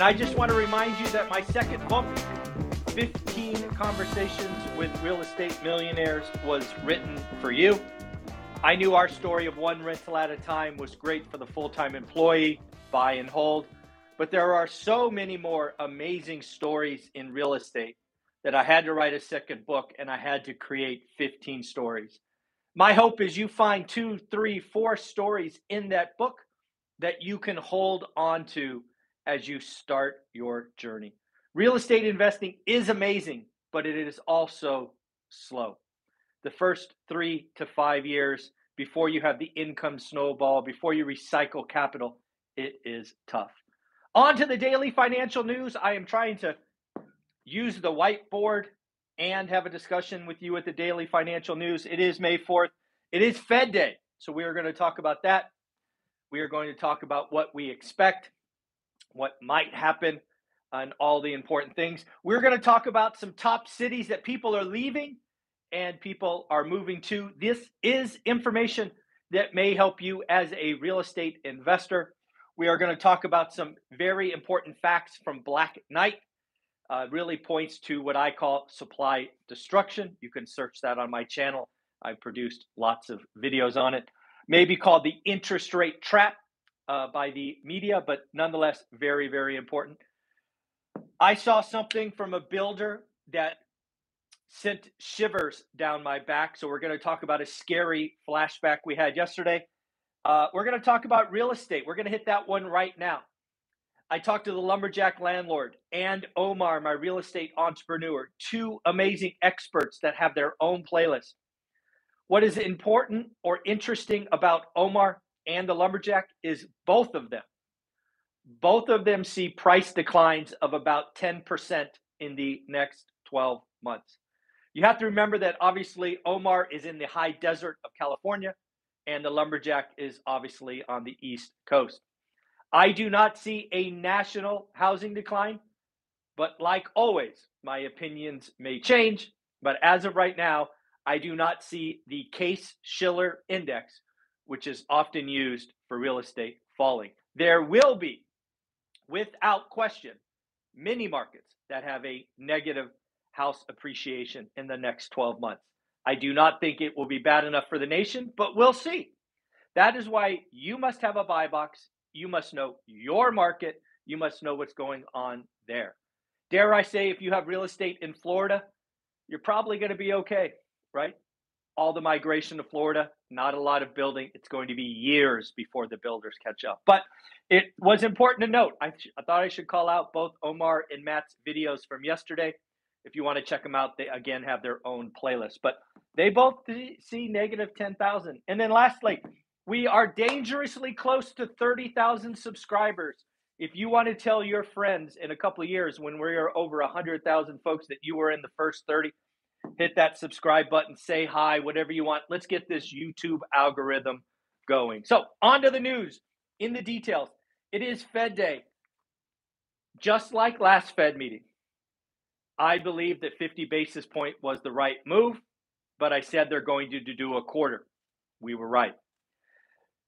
And I just want to remind you that my second book, 15 Conversations with Real Estate Millionaires, was written for you. I knew our story of one rental at a time was great for the full time employee, buy and hold. But there are so many more amazing stories in real estate that I had to write a second book and I had to create 15 stories. My hope is you find two, three, four stories in that book that you can hold on to as you start your journey. Real estate investing is amazing, but it is also slow. The first three to five years before you have the income snowball, before you recycle capital, it is tough. On to the daily financial news. I am trying to use the whiteboard and have a discussion with you at the daily financial news. It is May 4th. It is Fed Day. So we are going to talk about that. We are going to talk about what we expect, what might happen, and all the important things. We're going to talk about some top cities that people are leaving and people are moving to. This is information that may help you as a real estate investor. We are going to talk about some very important facts from Black Knight. Uh, really points to what I call supply destruction. You can search that on my channel. I've produced lots of videos on it. Maybe called the interest rate trap uh, by the media, but nonetheless, very, very important. I saw something from a builder that sent shivers down my back. So, we're going to talk about a scary flashback we had yesterday. Uh, we're going to talk about real estate. We're going to hit that one right now. I talked to the lumberjack landlord and Omar, my real estate entrepreneur, two amazing experts that have their own playlist. What is important or interesting about Omar and the lumberjack is both of them. Both of them see price declines of about 10% in the next 12 months. You have to remember that obviously Omar is in the high desert of California and the lumberjack is obviously on the East Coast. I do not see a national housing decline, but like always, my opinions may change. But as of right now, I do not see the Case Shiller Index, which is often used for real estate, falling. There will be, without question, many markets that have a negative house appreciation in the next 12 months. I do not think it will be bad enough for the nation, but we'll see. That is why you must have a buy box. You must know your market. You must know what's going on there. Dare I say, if you have real estate in Florida, you're probably going to be okay, right? All the migration to Florida, not a lot of building. It's going to be years before the builders catch up. But it was important to note. I, I thought I should call out both Omar and Matt's videos from yesterday. If you want to check them out, they again have their own playlist. But they both see negative 10,000. And then lastly, we are dangerously close to 30,000 subscribers. If you want to tell your friends in a couple of years when we're over 100,000 folks that you were in the first 30, hit that subscribe button, say hi, whatever you want. Let's get this YouTube algorithm going. So, on to the news. In the details, it is Fed Day. Just like last Fed meeting, I believe that 50 basis point was the right move, but I said they're going to do a quarter. We were right.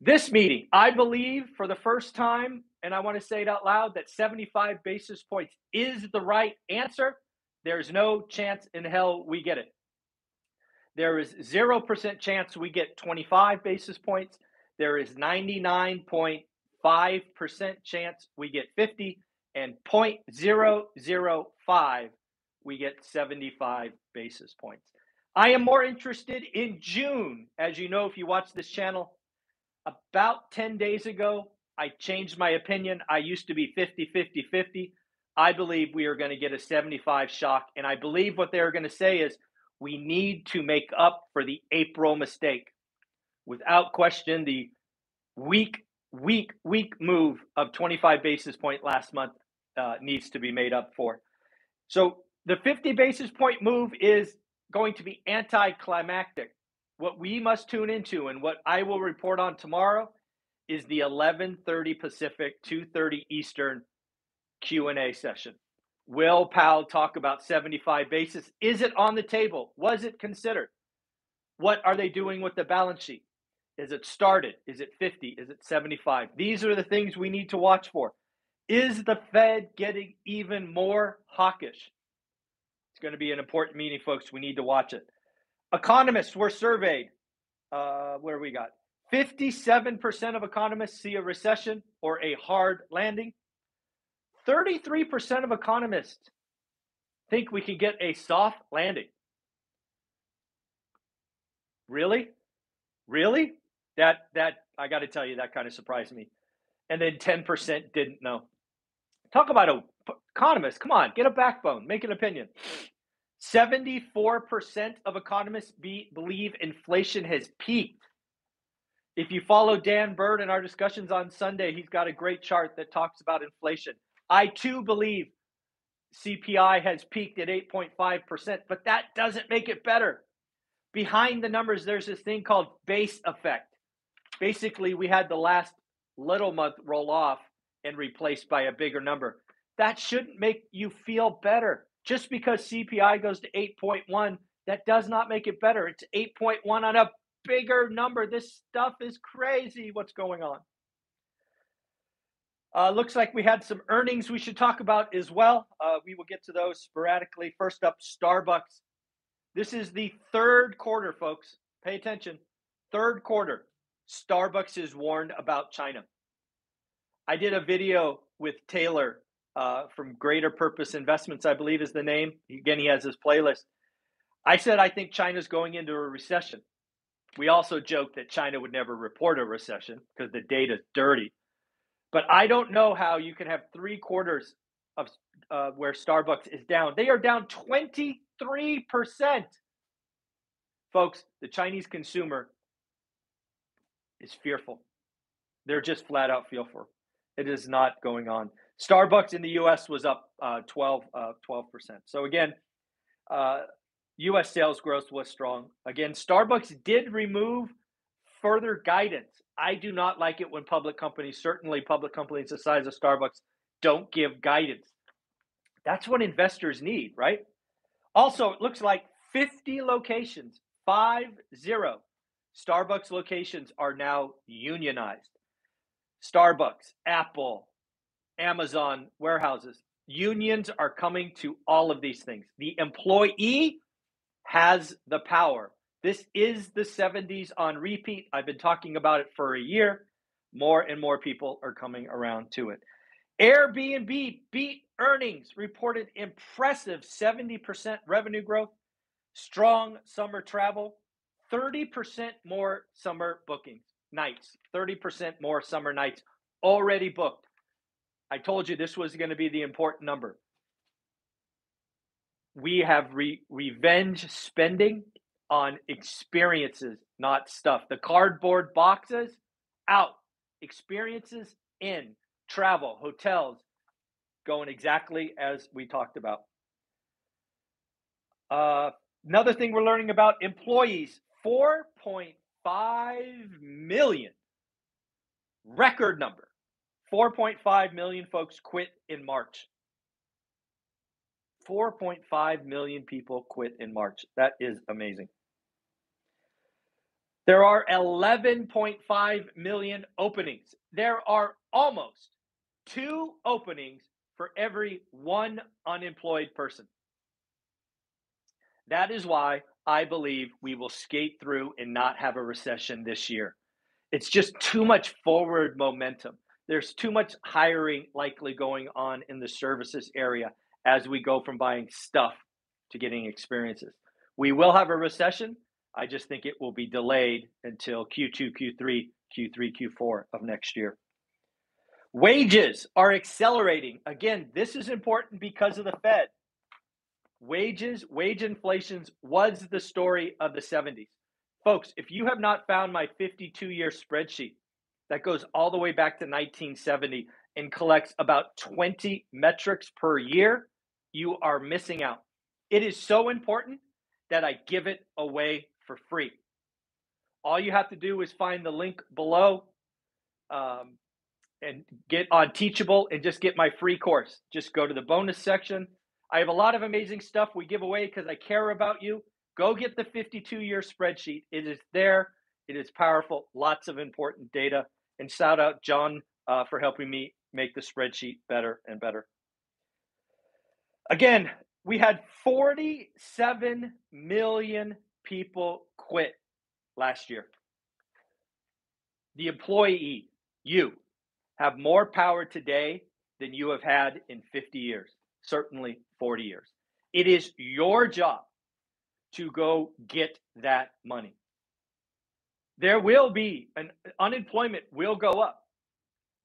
This meeting, I believe for the first time, and I want to say it out loud, that 75 basis points is the right answer. There's no chance in hell we get it. There is 0% chance we get 25 basis points. There is 99.5% chance we get 50 and 0.005 we get 75 basis points. I am more interested in June. As you know, if you watch this channel, about 10 days ago, I changed my opinion. I used to be 50 50 50. I believe we are going to get a 75 shock. And I believe what they're going to say is we need to make up for the April mistake. Without question, the weak, weak, weak move of 25 basis point last month uh, needs to be made up for. So the 50 basis point move is going to be anticlimactic. What we must tune into and what I will report on tomorrow is the 11:30 Pacific, 2:30 Eastern Q&A session. Will Powell talk about 75 basis? Is it on the table? Was it considered? What are they doing with the balance sheet? Is it started? Is it 50? Is it 75? These are the things we need to watch for. Is the Fed getting even more hawkish? It's going to be an important meeting, folks. We need to watch it. Economists were surveyed. Uh, where we got 57% of economists see a recession or a hard landing. 33% of economists think we can get a soft landing. Really? Really? That that I got to tell you that kind of surprised me. And then 10% didn't know. Talk about a economist. Come on, get a backbone, make an opinion. 74% of economists be, believe inflation has peaked. If you follow Dan Bird in our discussions on Sunday, he's got a great chart that talks about inflation. I too believe CPI has peaked at 8.5%, but that doesn't make it better. Behind the numbers, there's this thing called base effect. Basically, we had the last little month roll off and replaced by a bigger number. That shouldn't make you feel better. Just because CPI goes to 8.1, that does not make it better. It's 8.1 on a bigger number. This stuff is crazy what's going on. Uh, looks like we had some earnings we should talk about as well. Uh, we will get to those sporadically. First up, Starbucks. This is the third quarter, folks. Pay attention. Third quarter. Starbucks is warned about China. I did a video with Taylor uh, from Greater Purpose Investments, I believe is the name. Again, he has his playlist. I said I think China's going into a recession. We also joked that China would never report a recession because the data's dirty. But I don't know how you can have three quarters of uh, where Starbucks is down. They are down 23%. Folks, the Chinese consumer is fearful. They're just flat out fearful. It is not going on. Starbucks in the U.S. was up uh, 12, uh, 12%. So again, uh, U.S. sales growth was strong. Again, Starbucks did remove further guidance. I do not like it when public companies, certainly public companies the size of Starbucks, don't give guidance. That's what investors need, right? Also, it looks like 50 locations, five zero, Starbucks locations are now unionized. Starbucks, Apple, Amazon warehouses, unions are coming to all of these things. The employee has the power. This is the 70s on repeat. I've been talking about it for a year. More and more people are coming around to it. Airbnb beat earnings, reported impressive 70% revenue growth, strong summer travel, 30% more summer bookings nights, 30% more summer nights already booked. I told you this was going to be the important number. We have re- revenge spending on experiences, not stuff. The cardboard boxes out, experiences in, travel, hotels, going exactly as we talked about. Uh, another thing we're learning about employees 4.5 million. Record number. 4.5 million folks quit in March. 4.5 million people quit in March. That is amazing. There are 11.5 million openings. There are almost two openings for every one unemployed person. That is why I believe we will skate through and not have a recession this year. It's just too much forward momentum. There's too much hiring likely going on in the services area as we go from buying stuff to getting experiences. We will have a recession. I just think it will be delayed until Q2, Q3, Q3, Q4 of next year. Wages are accelerating. Again, this is important because of the Fed. Wages, wage inflations was the story of the 70s. Folks, if you have not found my 52 year spreadsheet that goes all the way back to 1970 and collects about 20 metrics per year, you are missing out. It is so important that I give it away for free. All you have to do is find the link below um, and get on Teachable and just get my free course. Just go to the bonus section. I have a lot of amazing stuff we give away because I care about you. Go get the 52 year spreadsheet. It is there. It is powerful. Lots of important data. And shout out John uh, for helping me make the spreadsheet better and better. Again, we had 47 million people quit last year. The employee, you, have more power today than you have had in 50 years, certainly 40 years. It is your job to go get that money. There will be an unemployment will go up.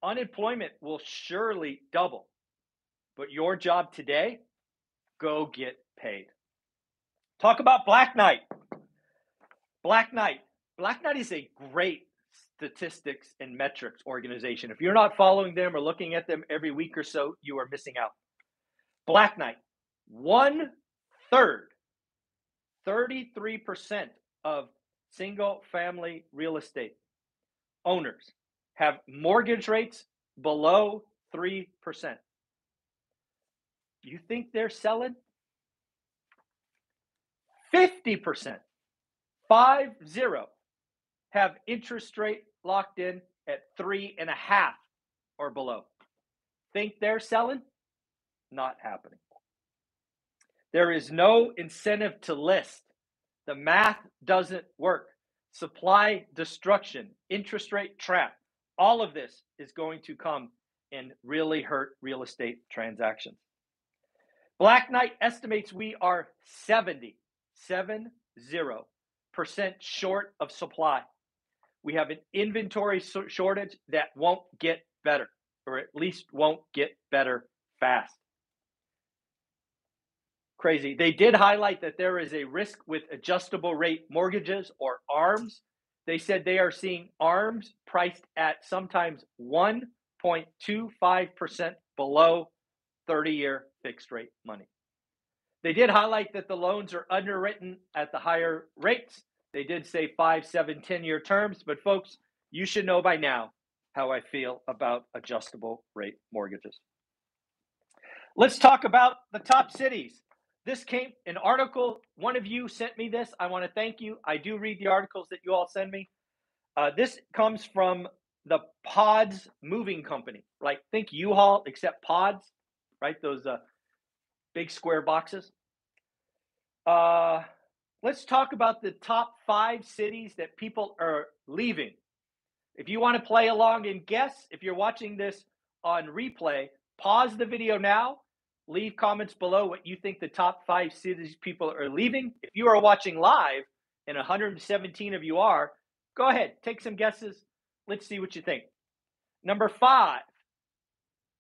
Unemployment will surely double. But your job today, go get paid. Talk about Black Knight. Black Knight. Black Knight is a great statistics and metrics organization. If you're not following them or looking at them every week or so, you are missing out. Black Knight, one third, 33% of single family real estate owners have mortgage rates below 3%. You think they're selling? 50%, five zero, have interest rate locked in at three and a half or below. Think they're selling? Not happening. There is no incentive to list. The math doesn't work. Supply destruction, interest rate trap, all of this is going to come and really hurt real estate transactions. Black Knight estimates we are 70, 70% short of supply. We have an inventory shortage that won't get better, or at least won't get better fast. Crazy. They did highlight that there is a risk with adjustable rate mortgages or ARMs. They said they are seeing ARMs priced at sometimes 1.25% below 30 year fixed rate money. They did highlight that the loans are underwritten at the higher rates they did say five, seven, 10 year terms, but folks, you should know by now how I feel about adjustable rate mortgages. Let's talk about the top cities. This came an article. One of you sent me this. I want to thank you. I do read the articles that you all send me. Uh, this comes from the Pods Moving Company. Like think U-Haul except Pods, right? Those uh, big square boxes. Uh, let's talk about the top five cities that people are leaving. If you want to play along and guess, if you're watching this on replay, pause the video now. Leave comments below what you think the top five cities people are leaving. If you are watching live, and 117 of you are, go ahead, take some guesses. Let's see what you think. Number five,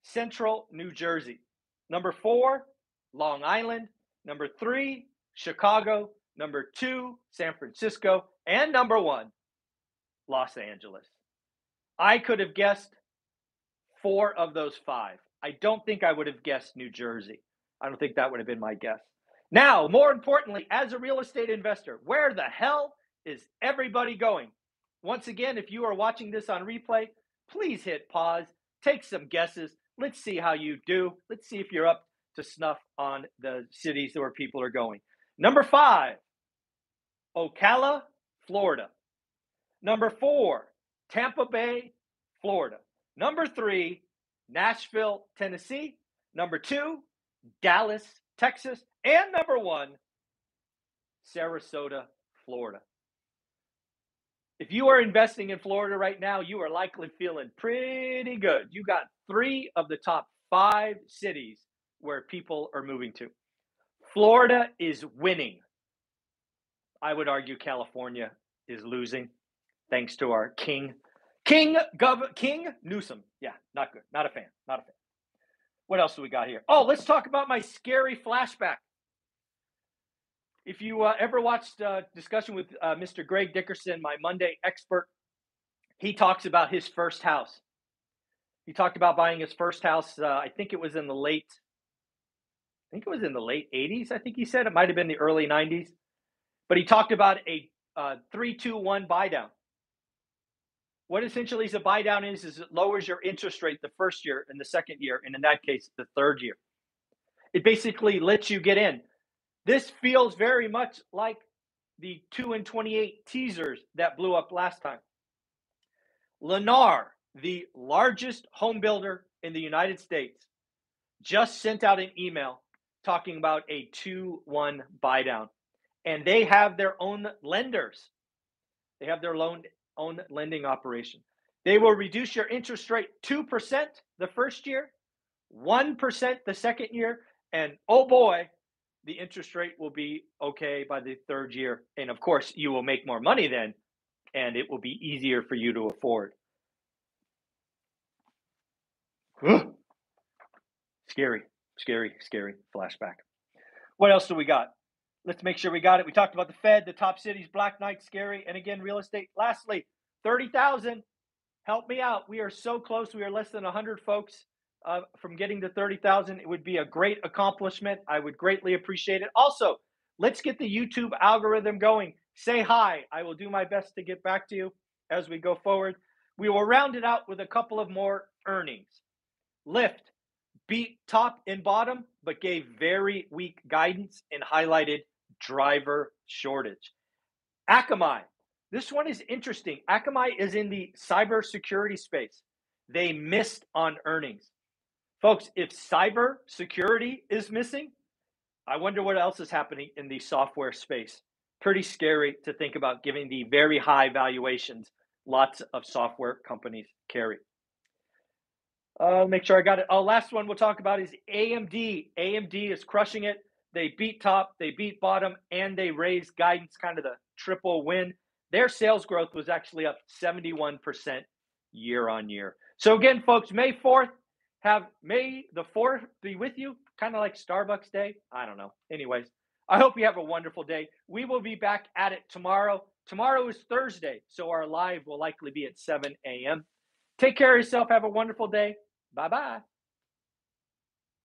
Central New Jersey. Number four, Long Island. Number three, Chicago number two, San Francisco, and number one, Los Angeles. I could have guessed four of those five. I don't think I would have guessed New Jersey. I don't think that would have been my guess. Now, more importantly, as a real estate investor, where the hell is everybody going? Once again, if you are watching this on replay, please hit pause, take some guesses. Let's see how you do. Let's see if you're up to snuff on the cities where people are going. Number five, Ocala, Florida. Number four, Tampa Bay, Florida. Number three, Nashville, Tennessee. Number two, Dallas, Texas. And number one, Sarasota, Florida. If you are investing in Florida right now, you are likely feeling pretty good. You got three of the top five cities where people are moving to. Florida is winning. I would argue California is losing thanks to our king, King Gov, King Newsom. Yeah, not good. Not a fan. Not a fan. What else do we got here? Oh, let's talk about my scary flashback. If you uh, ever watched uh, discussion with uh, Mr. Greg Dickerson, my Monday expert, he talks about his first house. He talked about buying his first house. Uh, I think it was in the late, think it was in the late 80s. I think he said it might have been the early 90s. But he talked about a uh, three, two, one buy down. What essentially is a buy down is is it lowers your interest rate the first year and the second year, and in that case, the third year. It basically lets you get in. This feels very much like the two and twenty-eight teasers that blew up last time. Lennar, the largest home builder in the United States, just sent out an email talking about a 2 1 buy down. And they have their own lenders. They have their loan own lending operation. They will reduce your interest rate 2% the first year, 1% the second year, and oh boy, the interest rate will be okay by the third year. And of course, you will make more money then, and it will be easier for you to afford. Scary, scary, scary flashback. What else do we got? Let's make sure we got it. We talked about the Fed, the top cities, Black Knight, scary, and again, real estate. Lastly, 30,000. Help me out. We are so close. We are less than 100 folks uh, from getting to 30,000. It would be a great accomplishment. I would greatly appreciate it. Also, let's get the YouTube algorithm going. Say hi. I will do my best to get back to you as we go forward. We will round it out with a couple of more earnings. Lyft beat top and bottom, but gave very weak guidance and highlighted driver shortage. Akamai, this one is interesting. Akamai is in the cybersecurity space. They missed on earnings. Folks, if cybersecurity is missing, I wonder what else is happening in the software space. Pretty scary to think about given the very high valuations lots of software companies carry. Uh, make sure I got it. Oh, last one we'll talk about is AMD. AMD is crushing it. They beat top, they beat bottom, and they raised guidance, kind of the triple win. Their sales growth was actually up 71% year on year. So, again, folks, May 4th, have May the 4th be with you, kind of like Star Wars Day. I don't know. Anyways, I hope you have a wonderful day. We will be back at it tomorrow. Tomorrow is Thursday, so our live will likely be at 7 a.m. Take care of yourself. Have a wonderful day. Bye bye.